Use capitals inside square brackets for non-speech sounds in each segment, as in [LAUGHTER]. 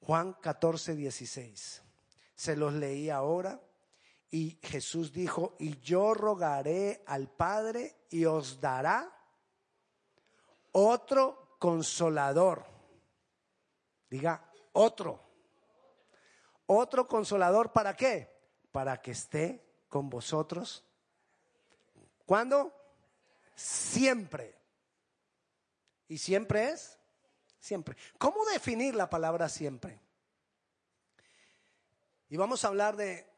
Juan 14, 16. Se los leí ahora y Jesús dijo, y yo rogaré al Padre y os dará otro consolador. Diga, otro. Otro consolador, ¿para qué? Para que esté con vosotros. ¿Cuándo? Siempre. ¿Y siempre es? Siempre. ¿Cómo definir la palabra siempre? Y vamos a hablar de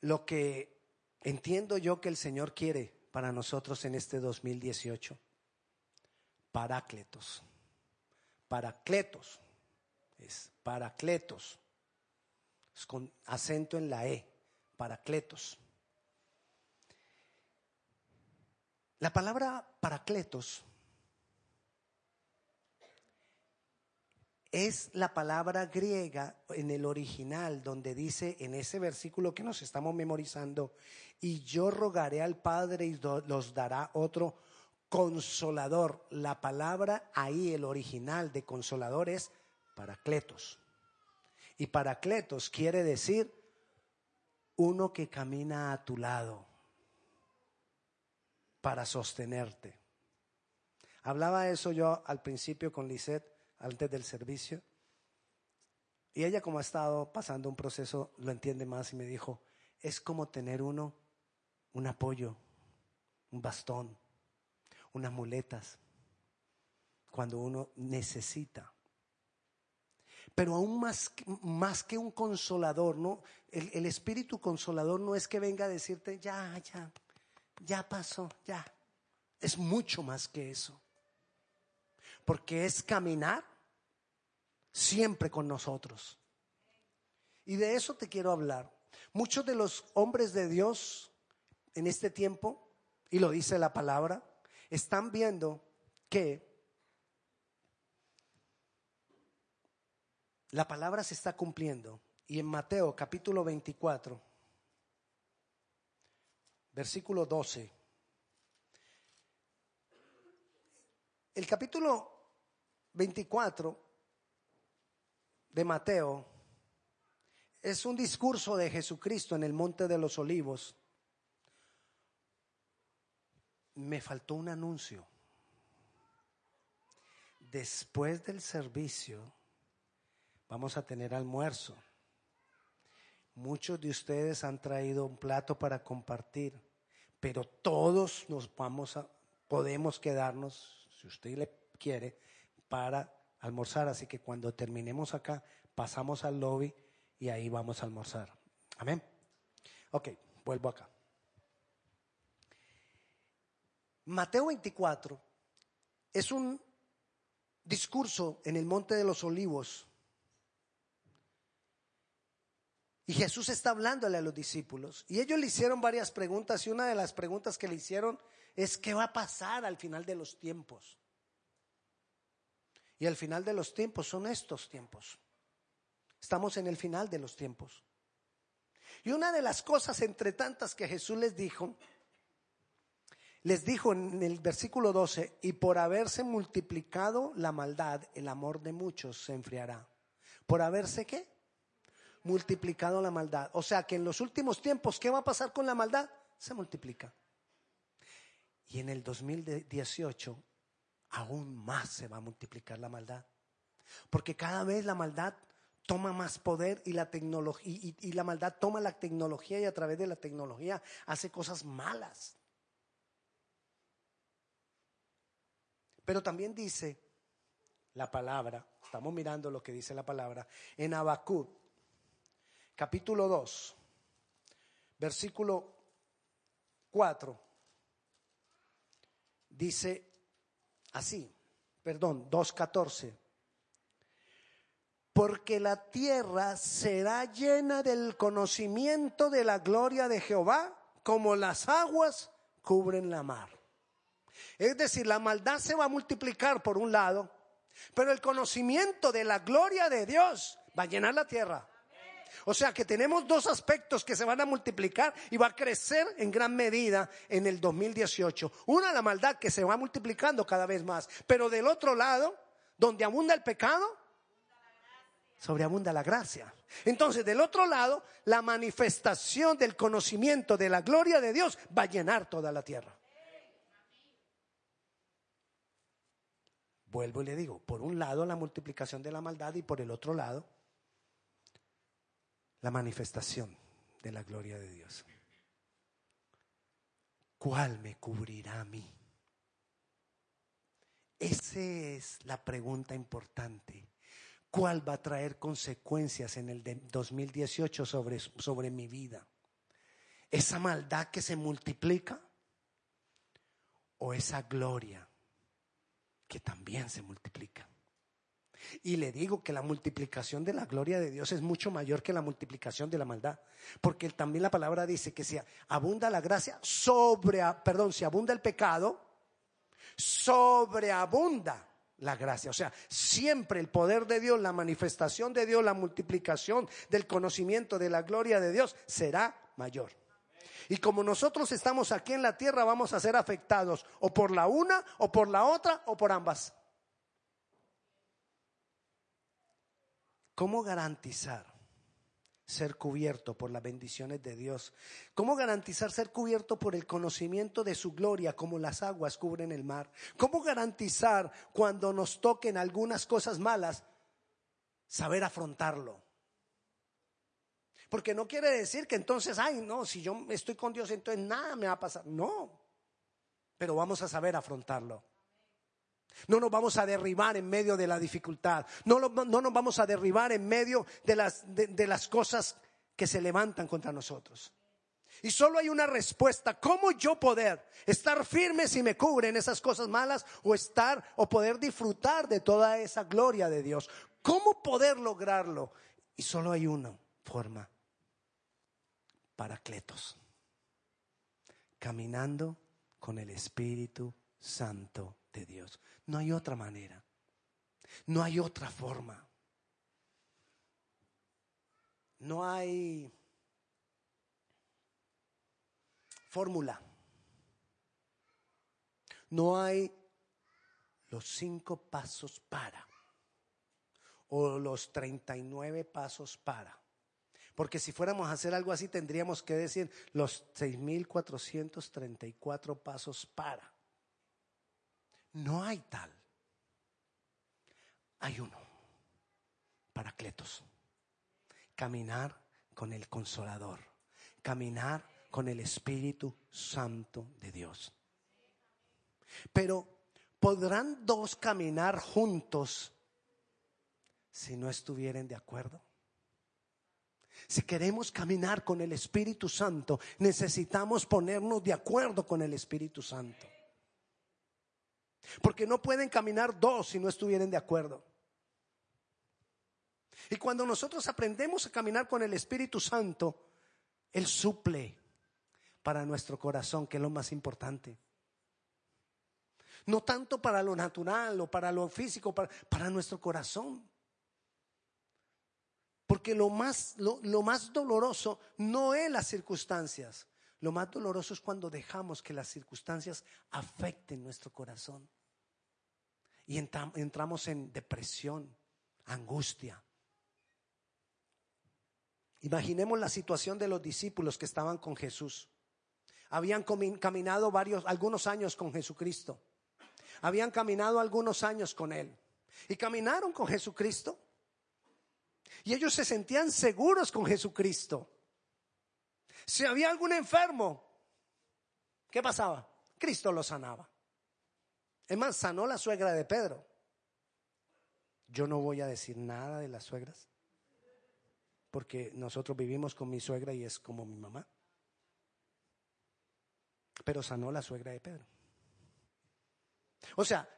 lo que entiendo yo que el Señor quiere para nosotros en este 2018. Parácletos. Paracletos. Es paracletos. Es con acento en la E. Paracletos. La palabra paracletos es la palabra griega en el original donde dice en ese versículo que nos estamos memorizando, y yo rogaré al Padre y los dará otro consolador. La palabra ahí, el original de consolador es paracletos. Y paracletos quiere decir uno que camina a tu lado para sostenerte. Hablaba eso yo al principio con Lisette antes del servicio. Y ella como ha estado pasando un proceso, lo entiende más y me dijo, es como tener uno, un apoyo, un bastón, unas muletas, cuando uno necesita. Pero aún más, más que un consolador, ¿no? El, el espíritu consolador no es que venga a decirte, ya, ya, ya pasó, ya. Es mucho más que eso. Porque es caminar siempre con nosotros. Y de eso te quiero hablar. Muchos de los hombres de Dios en este tiempo, y lo dice la palabra, están viendo que la palabra se está cumpliendo. Y en Mateo capítulo 24, versículo 12, el capítulo 24 de Mateo es un discurso de Jesucristo en el Monte de los Olivos. Me faltó un anuncio. Después del servicio vamos a tener almuerzo. Muchos de ustedes han traído un plato para compartir, pero todos nos vamos a podemos quedarnos, si usted le quiere, para almorzar, así que cuando terminemos acá, pasamos al lobby y ahí vamos a almorzar. Amén. Ok, vuelvo acá. Mateo 24 es un discurso en el Monte de los Olivos. Y Jesús está hablándole a los discípulos. Y ellos le hicieron varias preguntas y una de las preguntas que le hicieron es, ¿qué va a pasar al final de los tiempos? Y el final de los tiempos son estos tiempos. Estamos en el final de los tiempos. Y una de las cosas entre tantas que Jesús les dijo, les dijo en el versículo 12, y por haberse multiplicado la maldad, el amor de muchos se enfriará. ¿Por haberse qué? Multiplicado la maldad. O sea que en los últimos tiempos, ¿qué va a pasar con la maldad? Se multiplica. Y en el 2018 aún más se va a multiplicar la maldad. Porque cada vez la maldad toma más poder y la tecnología y, la maldad toma la tecnología y a través de la tecnología hace cosas malas. Pero también dice la palabra, estamos mirando lo que dice la palabra, en Habacuc, capítulo 2, versículo 4, dice Así, perdón, 2.14. Porque la tierra será llena del conocimiento de la gloria de Jehová, como las aguas cubren la mar. Es decir, la maldad se va a multiplicar por un lado, pero el conocimiento de la gloria de Dios va a llenar la tierra. O sea que tenemos dos aspectos que se van a multiplicar y va a crecer en gran medida en el 2018. Una, la maldad que se va multiplicando cada vez más. Pero del otro lado, donde abunda el pecado, Sobreabunda la gracia. Entonces, del otro lado, la manifestación del conocimiento de la gloria de Dios va a llenar toda la tierra. Vuelvo y le digo, por un lado la multiplicación de la maldad y por el otro lado la manifestación de la gloria de Dios. ¿Cuál me cubrirá a mí? Esa es la pregunta importante. ¿Cuál va a traer consecuencias en el 2018 sobre, sobre mi vida? ¿Esa maldad que se multiplica? ¿O esa gloria que también se multiplica? Y le digo que la multiplicación de la gloria de Dios es mucho mayor que la multiplicación de la maldad. Porque también la palabra dice que si abunda la gracia, sobre, perdón, si abunda el pecado, sobreabunda la gracia. O sea, siempre el poder de Dios, la manifestación de Dios, la multiplicación del conocimiento de la gloria de Dios será mayor. Y como nosotros estamos aquí en la tierra, vamos a ser afectados o por la una, o por la otra, o por ambas. ¿Cómo garantizar ser cubierto por las bendiciones de Dios? ¿Cómo garantizar ser cubierto por el conocimiento de su gloria como las aguas cubren el mar? ¿Cómo garantizar cuando nos toquen algunas cosas malas saber afrontarlo? Porque no quiere decir que entonces, ay, no, si yo estoy con Dios, entonces nada me va a pasar. No, pero vamos a saber afrontarlo. No nos vamos a derribar en medio de la dificultad. No, nos vamos a derribar en medio de las, de las cosas que se levantan contra nosotros. Y solo hay una respuesta. ¿Cómo yo poder estar firme si me cubren esas cosas malas o estar o poder disfrutar de toda esa gloria de Dios? ¿Cómo poder lograrlo? Y solo hay una forma. Paracletos. Caminando con el Espíritu Santo de Dios. No hay otra manera. No hay otra forma. No hay fórmula. No hay los cinco pasos para o los 39 pasos para. Porque si fuéramos a hacer algo así tendríamos que decir los 6.434 pasos para. No hay tal. Hay uno. Paracletos. Caminar con el consolador. Caminar con el Espíritu Santo de Dios. Pero ¿podrán dos caminar juntos si no estuvieran de acuerdo? Si queremos caminar con el Espíritu Santo, necesitamos ponernos de acuerdo con el Espíritu Santo. Porque no pueden caminar dos si no estuvieran de acuerdo. Y cuando nosotros aprendemos a caminar con el Espíritu Santo, Él suple para nuestro corazón, que es lo más importante. No tanto para lo natural o para lo físico, para, nuestro corazón. Porque lo más, lo más doloroso no es las circunstancias. Lo más doloroso es cuando dejamos que las circunstancias afecten nuestro corazón. Y entramos en depresión, angustia. Imaginemos la situación de los discípulos que estaban con Jesús. Habían caminado varios, algunos años con Jesucristo. Habían caminado algunos años con Él. Y caminaron con Jesucristo. Y ellos se sentían seguros con Jesucristo. Si había algún enfermo, ¿qué pasaba? Cristo lo sanaba. Es más, sanó la suegra de Pedro. Yo no voy a decir nada de las suegras, porque nosotros vivimos con mi suegra y es como mi mamá. Pero sanó la suegra de Pedro. O sea,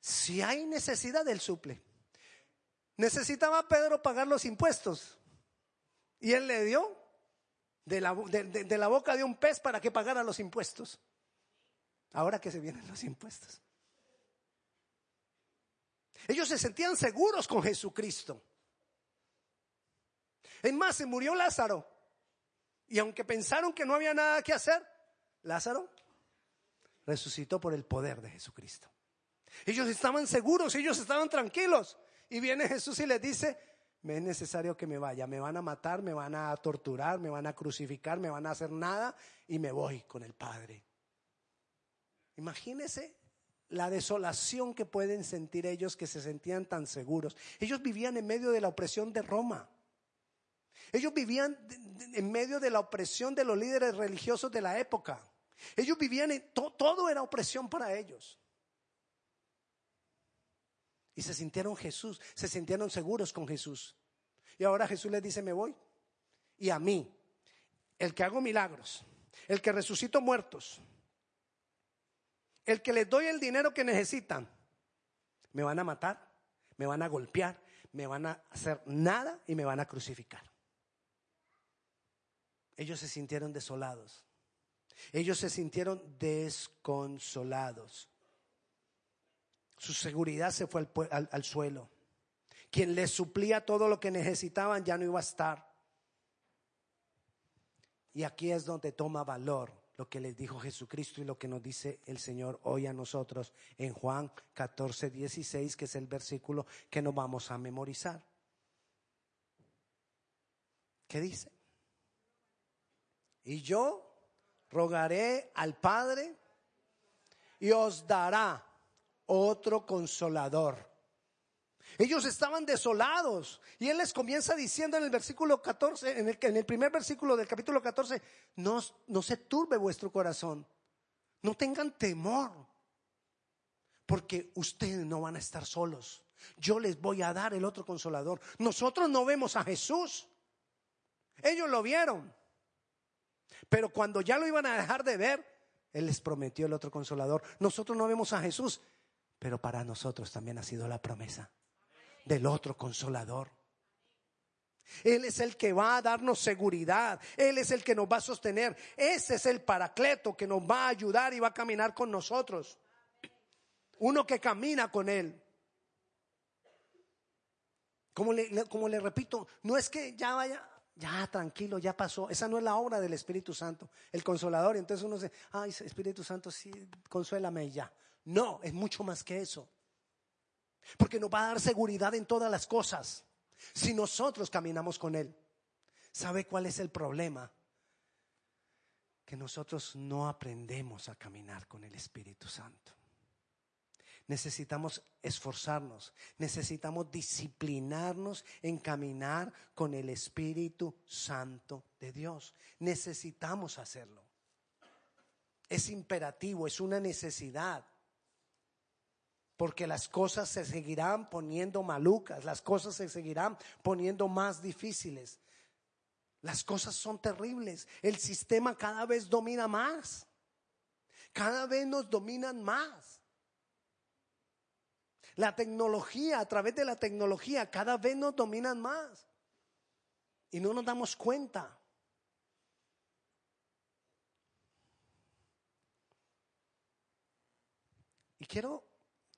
si hay necesidad del suple. Necesitaba Pedro pagar los impuestos. Y él le dio de la, de, la boca de un pez para que pagara los impuestos. Ahora que se vienen los impuestos. Ellos se sentían seguros con Jesucristo. Es más, se murió Lázaro. Y aunque pensaron que no había nada que hacer, Lázaro resucitó por el poder de Jesucristo. Ellos estaban seguros, ellos estaban tranquilos. Y viene Jesús y les dice, me es necesario que me vaya. Me van a matar, me van a torturar, me van a crucificar, me van a hacer nada y me voy con el Padre. Imagínese la desolación que pueden sentir ellos que se sentían tan seguros. Ellos vivían en medio de la opresión de Roma. Ellos vivían en medio de la opresión de los líderes religiosos de la época. Ellos vivían en todo era opresión para ellos. Y se sintieron Jesús, se sintieron seguros con Jesús. Y ahora Jesús les dice, me voy. Y a mí, el que hago milagros, el que resucito muertos, el que les doy el dinero que necesitan, me van a matar, me van a golpear, me van a hacer nada y me van a crucificar. Ellos se sintieron desolados. Ellos se sintieron desconsolados. Su seguridad se fue al, suelo. Quien les suplía todo lo que necesitaban ya no iba a estar. Y aquí es donde toma valor lo que les dijo Jesucristo y lo que nos dice el Señor hoy a nosotros en Juan 14, 16, que es el versículo que nos vamos a memorizar. ¿Qué dice? Y yo rogaré al Padre y os dará otro consolador. Ellos estaban desolados y Él les comienza diciendo en el versículo 14, en el, primer versículo del capítulo 14, no, no se turbe vuestro corazón, no tengan temor, porque ustedes no van a estar solos. Yo les voy a dar el otro consolador. Nosotros no vemos a Jesús. Ellos lo vieron. Pero cuando ya lo iban a dejar de ver, Él les prometió el otro consolador. Nosotros no vemos a Jesús, pero para nosotros también ha sido la promesa del otro consolador. Él es el que va a darnos seguridad. Él es el que nos va a sostener. Ese es el paracleto que nos va a ayudar y va a caminar con nosotros. Uno que camina con Él. Como le, repito, no es que ya vaya, ya tranquilo, ya pasó. Esa no es la obra del Espíritu Santo, el consolador. Entonces uno dice, ay, Espíritu Santo, sí, consuélame ya. No, es mucho más que eso. Porque nos va a dar seguridad en todas las cosas. Si nosotros caminamos con Él. ¿Sabe cuál es el problema? Que nosotros no aprendemos a caminar con el Espíritu Santo. Necesitamos esforzarnos, necesitamos disciplinarnos en caminar con el Espíritu Santo de Dios. Necesitamos hacerlo. Es imperativo, es una necesidad porque las cosas se seguirán poniendo malucas, las cosas se seguirán poniendo más difíciles. Las cosas son terribles, el sistema cada vez domina más, cada vez nos dominan más. La tecnología, a través de la tecnología, cada vez nos dominan más. Y no nos damos cuenta. Y quiero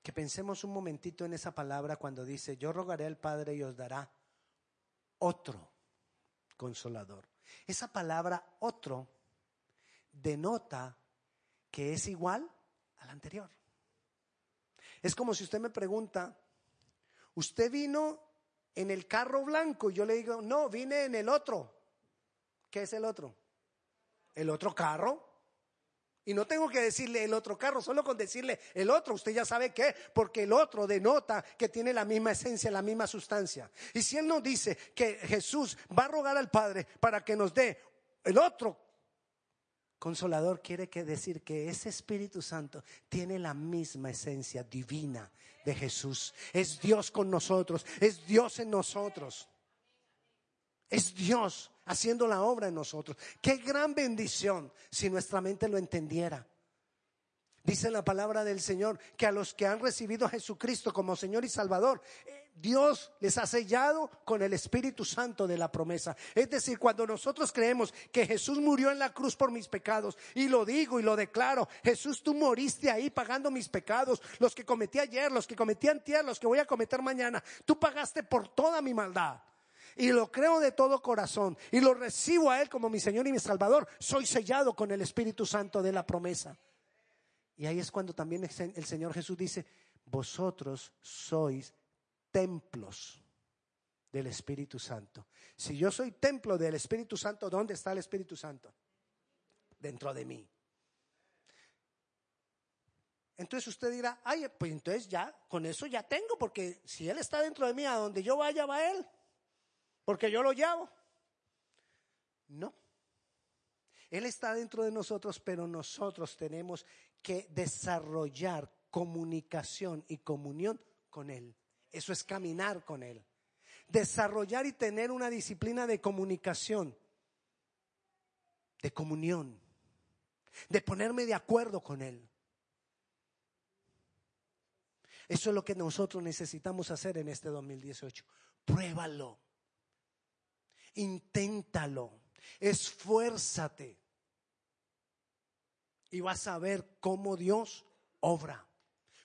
que pensemos un momentito en esa palabra cuando dice, yo rogaré al Padre y os dará otro consolador. Esa palabra otro denota que es igual al anterior. Es como si usted me pregunta, ¿usted vino en el carro blanco? Y yo le digo, no, vine en el otro. ¿Qué es el otro? El otro carro. Y no tengo que decirle el otro carro, solo con decirle el otro, usted ya sabe qué, porque el otro denota que tiene la misma esencia, la misma sustancia. Y si Él nos dice que Jesús va a rogar al Padre para que nos dé el otro consolador, quiere que decir que ese Espíritu Santo tiene la misma esencia divina de Jesús. Es Dios con nosotros, es Dios en nosotros. Es Dios haciendo la obra en nosotros. Qué gran bendición si nuestra mente lo entendiera. Dice la palabra del Señor que a los que han recibido a Jesucristo como Señor y Salvador, eh, Dios les ha sellado con el Espíritu Santo de la promesa. Es decir, cuando nosotros creemos que Jesús murió en la cruz por mis pecados, y lo digo y lo declaro, Jesús, tú moriste ahí pagando mis pecados, los que cometí ayer, los que cometí antier, los que voy a cometer mañana, tú pagaste por toda mi maldad y lo creo de todo corazón y lo recibo a Él como mi Señor y mi Salvador, soy sellado con el Espíritu Santo de la promesa. Y ahí es cuando también el Señor Jesús dice, vosotros sois templos del Espíritu Santo. Si yo soy templo del Espíritu Santo, ¿dónde está el Espíritu Santo? Dentro de mí. Entonces usted dirá, ay, pues entonces ya, con eso ya tengo, porque si Él está dentro de mí, a donde yo vaya va Él, porque yo lo llamo. No. Él está dentro de nosotros, pero nosotros tenemos que desarrollar comunicación y comunión con Él. Eso es caminar con Él. Desarrollar y tener una disciplina de comunicación, de comunión, de ponerme de acuerdo con Él. Eso es lo que nosotros necesitamos hacer en este 2018. Pruébalo. Inténtalo. Esfuérzate. Y vas a ver cómo Dios obra.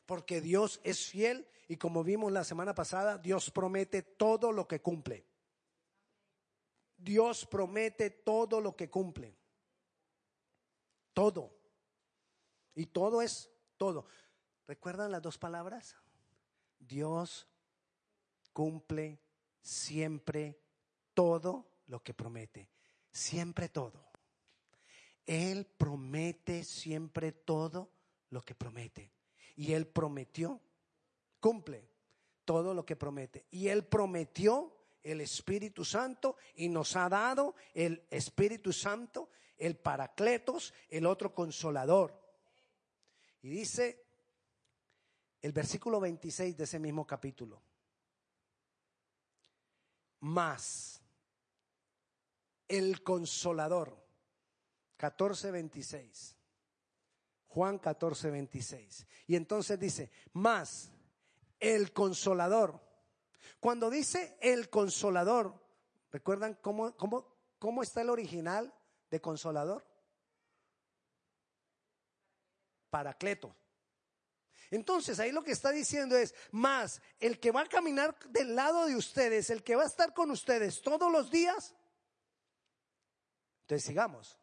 Porque Dios es fiel y como vimos la semana pasada, Dios promete todo lo que cumple. Dios promete todo lo que cumple. Todo. Y todo es todo. ¿Recuerdan las dos palabras? Dios cumple siempre todo lo que promete. Siempre todo. Él promete siempre todo lo que promete. Y Él prometió, cumple todo lo que promete. Y Él prometió el Espíritu Santo y nos ha dado el Espíritu Santo, el Paracletos, el otro consolador. Y dice el versículo 26 de ese mismo capítulo. Más el consolador, 14:26. Juan 14:26. Y entonces dice, más el consolador. Cuando dice el consolador, ¿recuerdan cómo, cómo, cómo está el original de consolador? Paracleto. Entonces ahí lo que está diciendo es, más el que va a caminar del lado de ustedes, el que va a estar con ustedes todos los días. Entonces sigamos.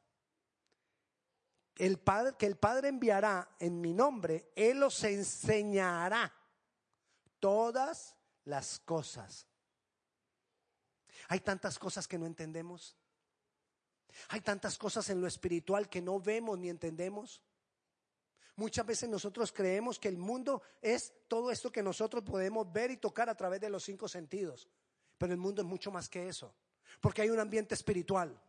El padre, que el Padre enviará en mi nombre, Él os enseñará todas las cosas. Hay tantas cosas que no entendemos. Hay tantas cosas en lo espiritual que no vemos ni entendemos. Muchas veces nosotros creemos que el mundo es todo esto que nosotros podemos ver y tocar a través de los cinco sentidos. Pero el mundo es mucho más que eso. Porque hay un ambiente espiritual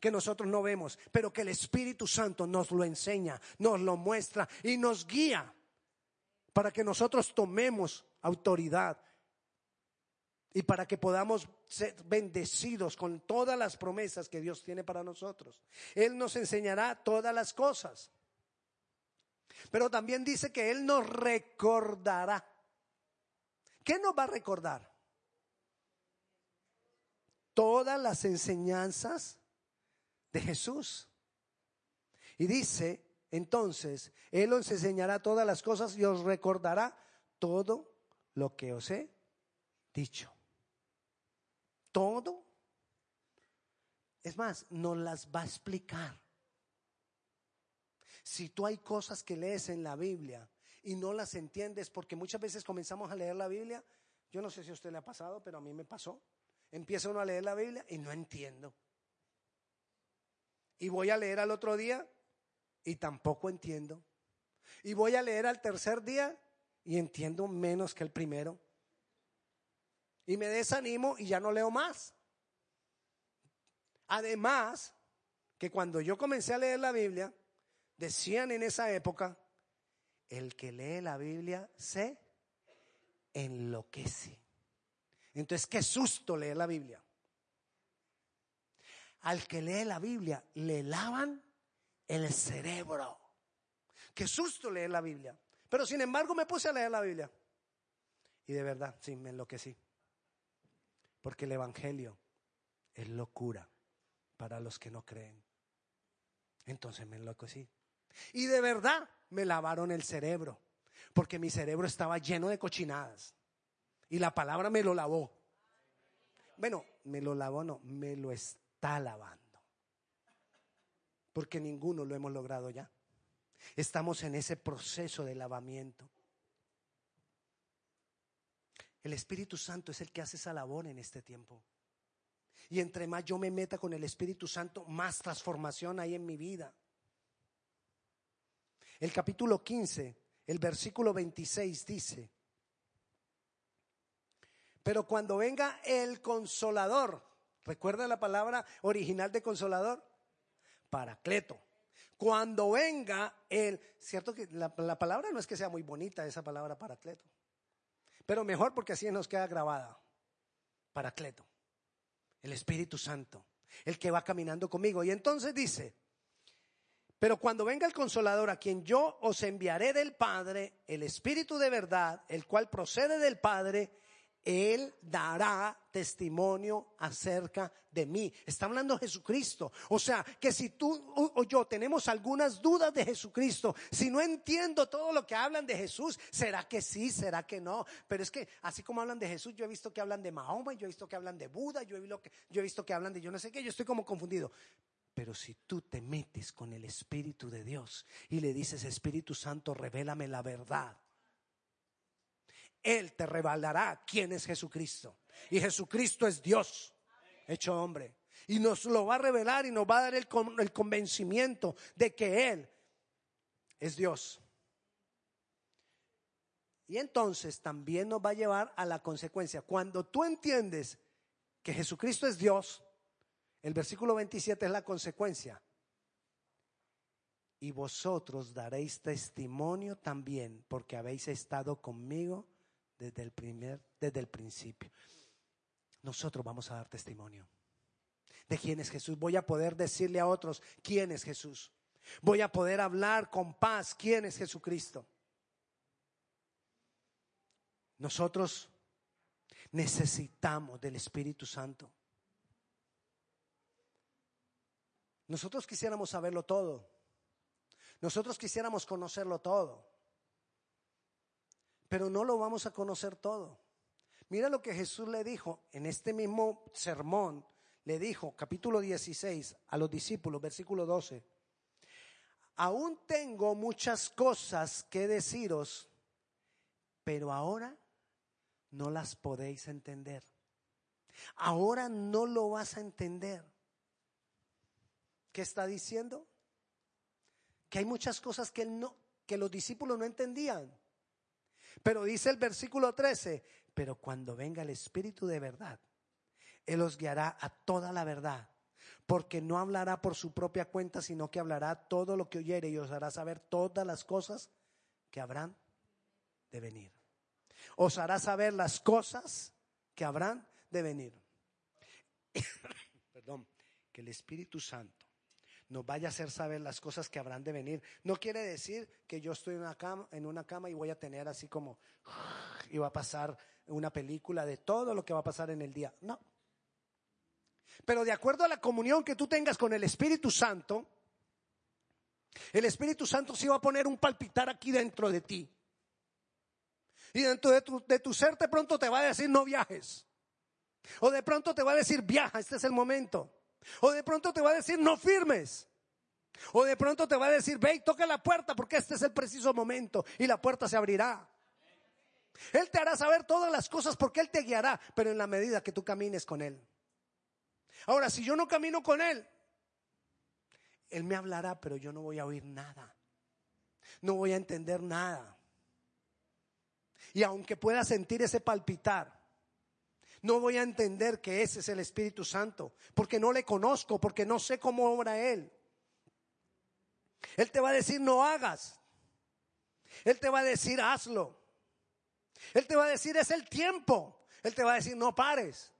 que nosotros no vemos, pero que el Espíritu Santo nos lo enseña, nos lo muestra y nos guía para que nosotros tomemos autoridad y para que podamos ser bendecidos con todas las promesas que Dios tiene para nosotros. Él nos enseñará todas las cosas. Pero también dice que Él nos recordará. ¿Qué nos va a recordar? Todas las enseñanzas de Jesús. Y dice, entonces, Él os enseñará todas las cosas y os recordará todo lo que os he dicho. Todo. Es más, nos las va a explicar. Si tú hay cosas que lees en la Biblia y no las entiendes, porque muchas veces comenzamos a leer la Biblia, yo no sé si a usted le ha pasado, pero a mí me pasó. Empieza uno a leer la Biblia y no entiendo. Y voy a leer al otro día y tampoco entiendo. Y voy a leer al tercer día y entiendo menos que el primero. Y me desanimo y ya no leo más. Además, que cuando yo comencé a leer la Biblia, decían en esa época, el que lee la Biblia se enloquece. Entonces, qué susto leer la Biblia. Al que lee la Biblia le lavan el cerebro. Qué susto leer la Biblia. Pero sin embargo me puse a leer la Biblia. Y de verdad, sí, me enloquecí. Porque el Evangelio es locura para los que no creen. Entonces me enloquecí. Y de verdad me lavaron el cerebro, porque mi cerebro estaba lleno de cochinadas. Y la palabra me lo lavó. Bueno, me lo lavó, no, me lo está lavando. Porque ninguno lo hemos logrado ya. Estamos en ese proceso de lavamiento. El Espíritu Santo es el que hace esa labor en este tiempo. Y entre más yo me meta con el Espíritu Santo, más transformación hay en mi vida. El capítulo 15, el versículo 26 dice, pero cuando venga el consolador, ¿recuerda la palabra original de consolador? Paracleto. Cuando venga el, cierto que la, la palabra no es que sea muy bonita esa palabra paracleto, pero mejor porque así nos queda grabada. Paracleto, el Espíritu Santo, el que va caminando conmigo. Y entonces dice, pero cuando venga el consolador a quien yo os enviaré del Padre, el Espíritu de verdad, el cual procede del Padre, él dará testimonio acerca de mí. Está hablando Jesucristo. O sea, que si tú o yo tenemos algunas dudas de Jesucristo, si no entiendo todo lo que hablan de Jesús, será que sí, será que no. Pero es que así como hablan de Jesús, yo he visto que hablan de Mahoma, yo he visto que hablan de Buda, yo he visto que, yo he visto que hablan de yo no sé qué, yo estoy como confundido. Pero si tú te metes con el Espíritu de Dios y le dices, Espíritu Santo, revélame la verdad. Él te revelará quién es Jesucristo. Y Jesucristo es Dios, hecho hombre. Y nos lo va a revelar y nos va a dar el, el convencimiento de que Él es Dios. Y entonces también nos va a llevar a la consecuencia. Cuando tú entiendes que Jesucristo es Dios, el versículo 27 es la consecuencia. Y vosotros daréis testimonio también porque habéis estado conmigo desde el primer desde el principio. Nosotros vamos a dar testimonio de quién es Jesús. Voy a poder decirle a otros quién es Jesús. Voy a poder hablar con paz quién es Jesucristo. Nosotros necesitamos del Espíritu Santo. Nosotros quisiéramos saberlo todo. Nosotros quisiéramos conocerlo todo. Pero no lo vamos a conocer todo. Mira lo que Jesús le dijo en este mismo sermón. Le dijo, capítulo 16, a los discípulos, versículo 12. Aún tengo muchas cosas que deciros, pero ahora no las podéis entender. Ahora no lo vas a entender. ¿Qué está diciendo? Que hay muchas cosas que, los discípulos no entendían. Pero dice el versículo 13, pero cuando venga el Espíritu de verdad, Él os guiará a toda la verdad, porque no hablará por su propia cuenta, sino que hablará todo lo que oyere y os hará saber todas las cosas que habrán de venir. Os hará saber las cosas que habrán de venir. [COUGHS] Perdón, que el Espíritu Santo nos vaya a hacer saber las cosas que habrán de venir. No quiere decir que yo estoy en una cama, en una cama y voy a tener así como y va a pasar una película de todo lo que va a pasar en el día. No. Pero de acuerdo a la comunión que tú tengas con el Espíritu Santo, el Espíritu Santo sí va a poner un palpitar aquí dentro de ti. Y dentro de tu, de tu ser de pronto te va a decir no viajes. O de pronto te va a decir viaja, este es el momento. O de pronto te va a decir, no firmes. O de pronto te va a decir, ve y toca la puerta porque este es el preciso momento y la puerta se abrirá. Él te hará saber todas las cosas porque Él te guiará, pero en la medida que tú camines con Él. Ahora, si yo no camino con Él, Él me hablará, pero yo no voy a oír nada. No voy a entender nada. Y aunque pueda sentir ese palpitar, no voy a entender que ese es el Espíritu Santo, porque no le conozco, porque no sé cómo obra Él. Él te va a decir no hagas. Él te va a decir hazlo. Él te va a decir es el tiempo. Él te va a decir no pares.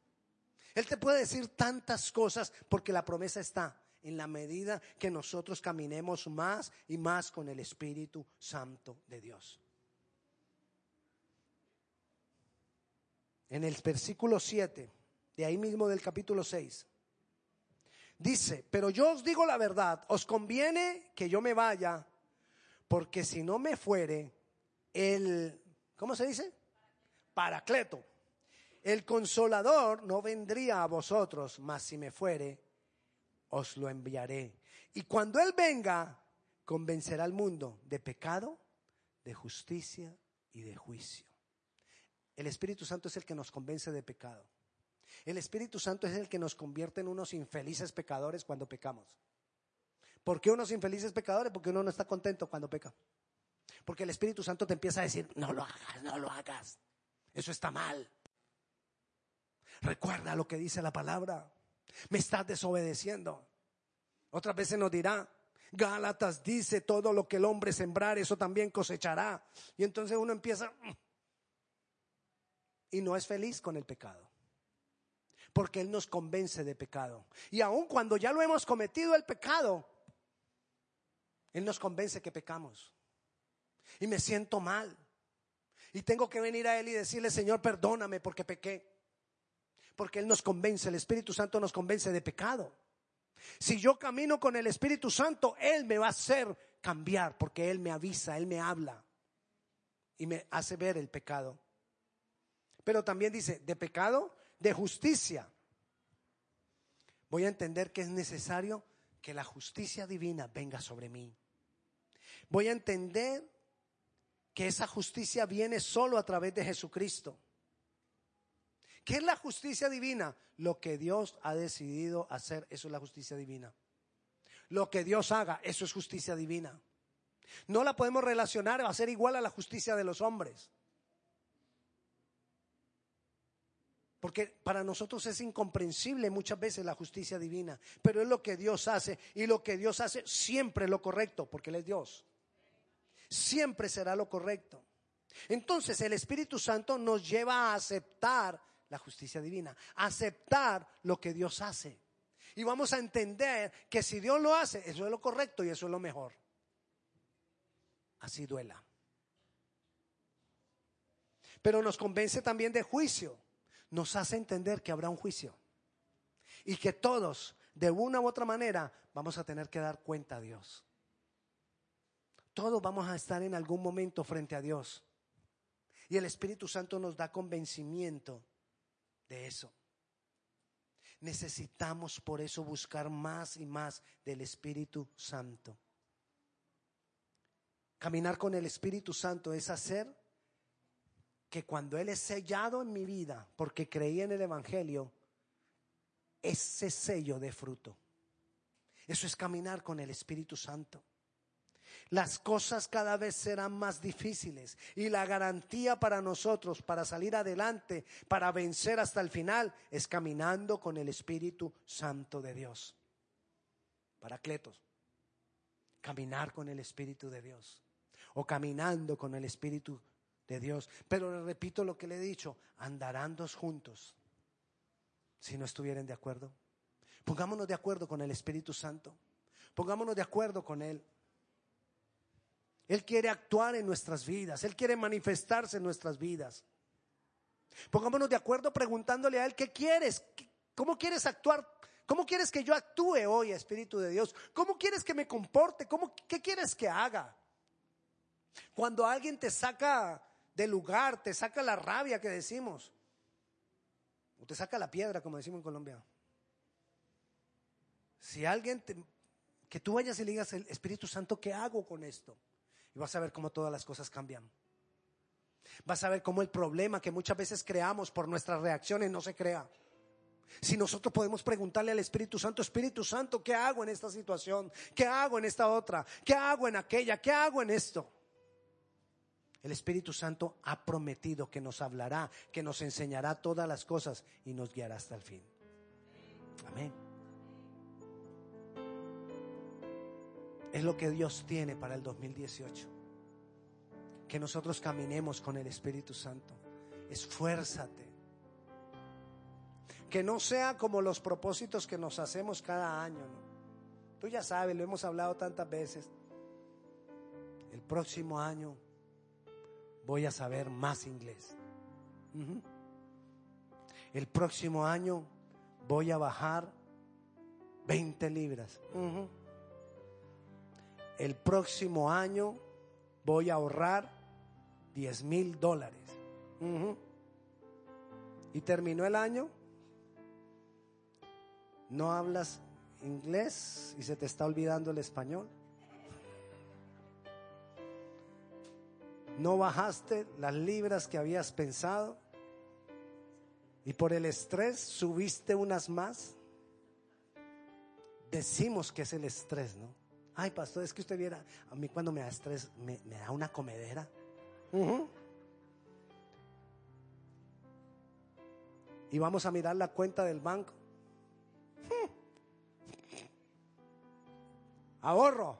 Él te puede decir tantas cosas porque la promesa está en la medida que nosotros caminemos más y más con el Espíritu Santo de Dios. En el versículo 7, de ahí mismo del capítulo 6. Dice, pero yo os digo la verdad, os conviene que yo me vaya, porque si no me fuere, el, ¿cómo se dice? Paracleto. El consolador no vendría a vosotros, mas si me fuere, os lo enviaré. Y cuando Él venga, convencerá al mundo de pecado, de justicia y de juicio. El Espíritu Santo es el que nos convence de pecado. El Espíritu Santo es el que nos convierte en unos infelices pecadores cuando pecamos. ¿Por qué unos infelices pecadores? Porque uno no está contento cuando peca. Porque el Espíritu Santo te empieza a decir, no lo hagas, no lo hagas. Eso está mal. Recuerda lo que dice la palabra. Me estás desobedeciendo. Otras veces nos dirá, Gálatas dice, todo lo que el hombre sembrar, eso también cosechará. Y entonces uno empieza y no es feliz con el pecado. Porque Él nos convence de pecado. Y aun cuando ya lo hemos cometido el pecado, Él nos convence que pecamos. Y me siento mal. Y tengo que venir a Él y decirle, Señor, perdóname porque pequé. Porque Él nos convence, el Espíritu Santo nos convence de pecado. Si yo camino con el Espíritu Santo, Él me va a hacer cambiar porque Él me avisa, Él me habla y me hace ver el pecado. Pero también dice, de pecado, de justicia. Voy a entender que es necesario que la justicia divina venga sobre mí. Voy a entender que esa justicia viene solo a través de Jesucristo. ¿Qué es la justicia divina? Lo que Dios ha decidido hacer, eso es la justicia divina. Lo que Dios haga, eso es justicia divina. No la podemos relacionar a ser igual a la justicia de los hombres. Porque para nosotros es incomprensible muchas veces la justicia divina, pero es lo que Dios hace y lo que Dios hace siempre es lo correcto, porque Él es Dios. Siempre será lo correcto. Entonces el Espíritu Santo nos lleva a aceptar la justicia divina, aceptar lo que Dios hace. Y vamos a entender que si Dios lo hace, eso es lo correcto y eso es lo mejor. Así duela. Pero nos convence también de juicio. Nos hace entender que habrá un juicio. Y que todos, de una u otra manera, vamos a tener que dar cuenta a Dios. Todos vamos a estar en algún momento frente a Dios. Y el Espíritu Santo nos da convencimiento de eso. Necesitamos por eso buscar más y más del Espíritu Santo. Caminar con el Espíritu Santo es hacer que cuando Él es sellado en mi vida, porque creí en el Evangelio, ese sello de fruto. Eso es caminar con el Espíritu Santo las cosas cada vez serán más difíciles y la garantía para nosotros, para salir adelante, para vencer hasta el final, es caminando con el Espíritu Santo de Dios. Paracletos, caminar con el Espíritu de Dios o caminando con el Espíritu de Dios. Pero le repito lo que le he dicho, andarán dos juntos si no estuvieran de acuerdo. Pongámonos de acuerdo con el Espíritu Santo. Pongámonos de acuerdo con Él. Él quiere actuar en nuestras vidas, Él quiere manifestarse en nuestras vidas. Pongámonos de acuerdo preguntándole a Él, ¿qué quieres? ¿Cómo quieres actuar? ¿Cómo quieres que yo actúe hoy, Espíritu de Dios? ¿Cómo quieres que me comporte? ¿Cómo, ¿Qué quieres que haga? Cuando alguien te saca del lugar, te saca la rabia que decimos, o te saca la piedra, como decimos en Colombia. Si alguien, que tú vayas y le digas, Espíritu Santo, ¿qué hago con esto? Y vas a ver cómo todas las cosas cambian. Vas a ver cómo el problema que muchas veces creamos por nuestras reacciones no se crea. Si nosotros podemos preguntarle al Espíritu Santo, Espíritu Santo, ¿qué hago en esta situación? ¿Qué hago en esta otra? ¿Qué hago en aquella? ¿Qué hago en esto? El Espíritu Santo ha prometido que nos hablará, que nos enseñará todas las cosas y nos guiará hasta el fin. Amén. Es lo que Dios tiene para el 2018. Que nosotros caminemos con el Espíritu Santo. Esfuérzate. Que no sea como los propósitos que nos hacemos cada año. Tú ya sabes, lo hemos hablado tantas veces. El próximo año voy a saber más inglés. El próximo año voy a bajar 20 libras el próximo año voy a ahorrar 10 mil dólares. Y terminó el año, no hablas inglés y se te está olvidando el español. No bajaste las libras que habías pensado. y por el estrés subiste unas más, decimos que es el estrés, ¿no? Ay, pastor, es que usted viera, a mí cuando me da estrés me, da una comedera. Y vamos a mirar la cuenta del banco. Ahorro.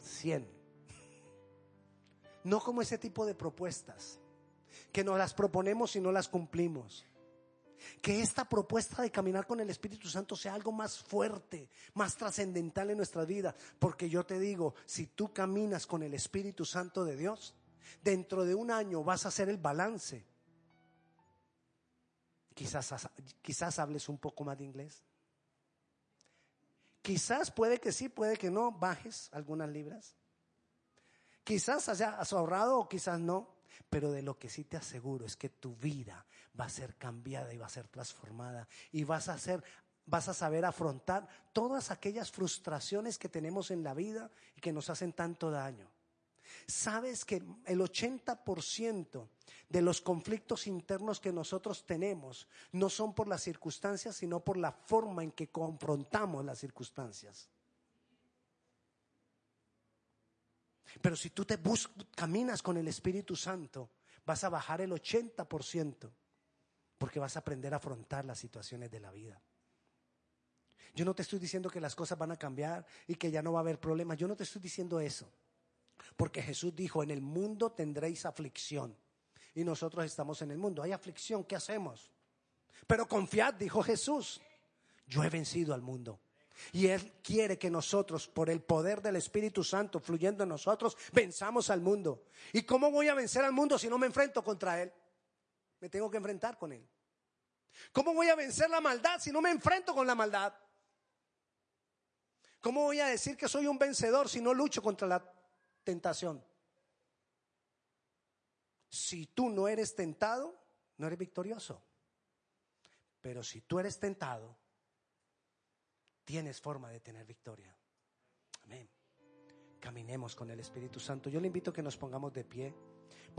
100. No como ese tipo de propuestas, que nos las proponemos y no las cumplimos. Que esta propuesta de caminar con el Espíritu Santo sea algo más fuerte, más trascendental en nuestra vida. Porque yo te digo, si tú caminas con el Espíritu Santo de Dios, dentro de un año vas a hacer el balance. Quizás, quizás hables un poco más de inglés. Quizás puede que sí, puede que no, bajes algunas libras. Quizás hayas ahorrado o quizás no, pero de lo que sí te aseguro es que tu vida va a ser cambiada y va a ser transformada y vas a ser vas a saber afrontar todas aquellas frustraciones que tenemos en la vida y que nos hacen tanto daño. Sabes que el 80% de los conflictos internos que nosotros tenemos no son por las circunstancias, sino por la forma en que confrontamos las circunstancias. Pero si tú te caminas con el Espíritu Santo, vas a bajar el 80% porque vas a aprender a afrontar las situaciones de la vida. Yo no te estoy diciendo que las cosas van a cambiar y que ya no va a haber problemas. Yo no te estoy diciendo eso. Porque Jesús dijo, en el mundo tendréis aflicción. Y nosotros estamos en el mundo. Hay aflicción, ¿qué hacemos? Pero confiad, dijo Jesús, yo he vencido al mundo. Y Él quiere que nosotros, por el poder del Espíritu Santo fluyendo en nosotros, venzamos al mundo. ¿Y cómo voy a vencer al mundo si no me enfrento contra Él? Me tengo que enfrentar con Él. ¿Cómo voy a vencer la maldad si no me enfrento con la maldad? ¿Cómo voy a decir que soy un vencedor si no lucho contra la tentación. Si tú no eres tentado, no eres victorioso. Pero si tú eres tentado, tienes forma de tener victoria. Amén. Caminemos con el Espíritu Santo. Yo le invito a que nos pongamos de pie.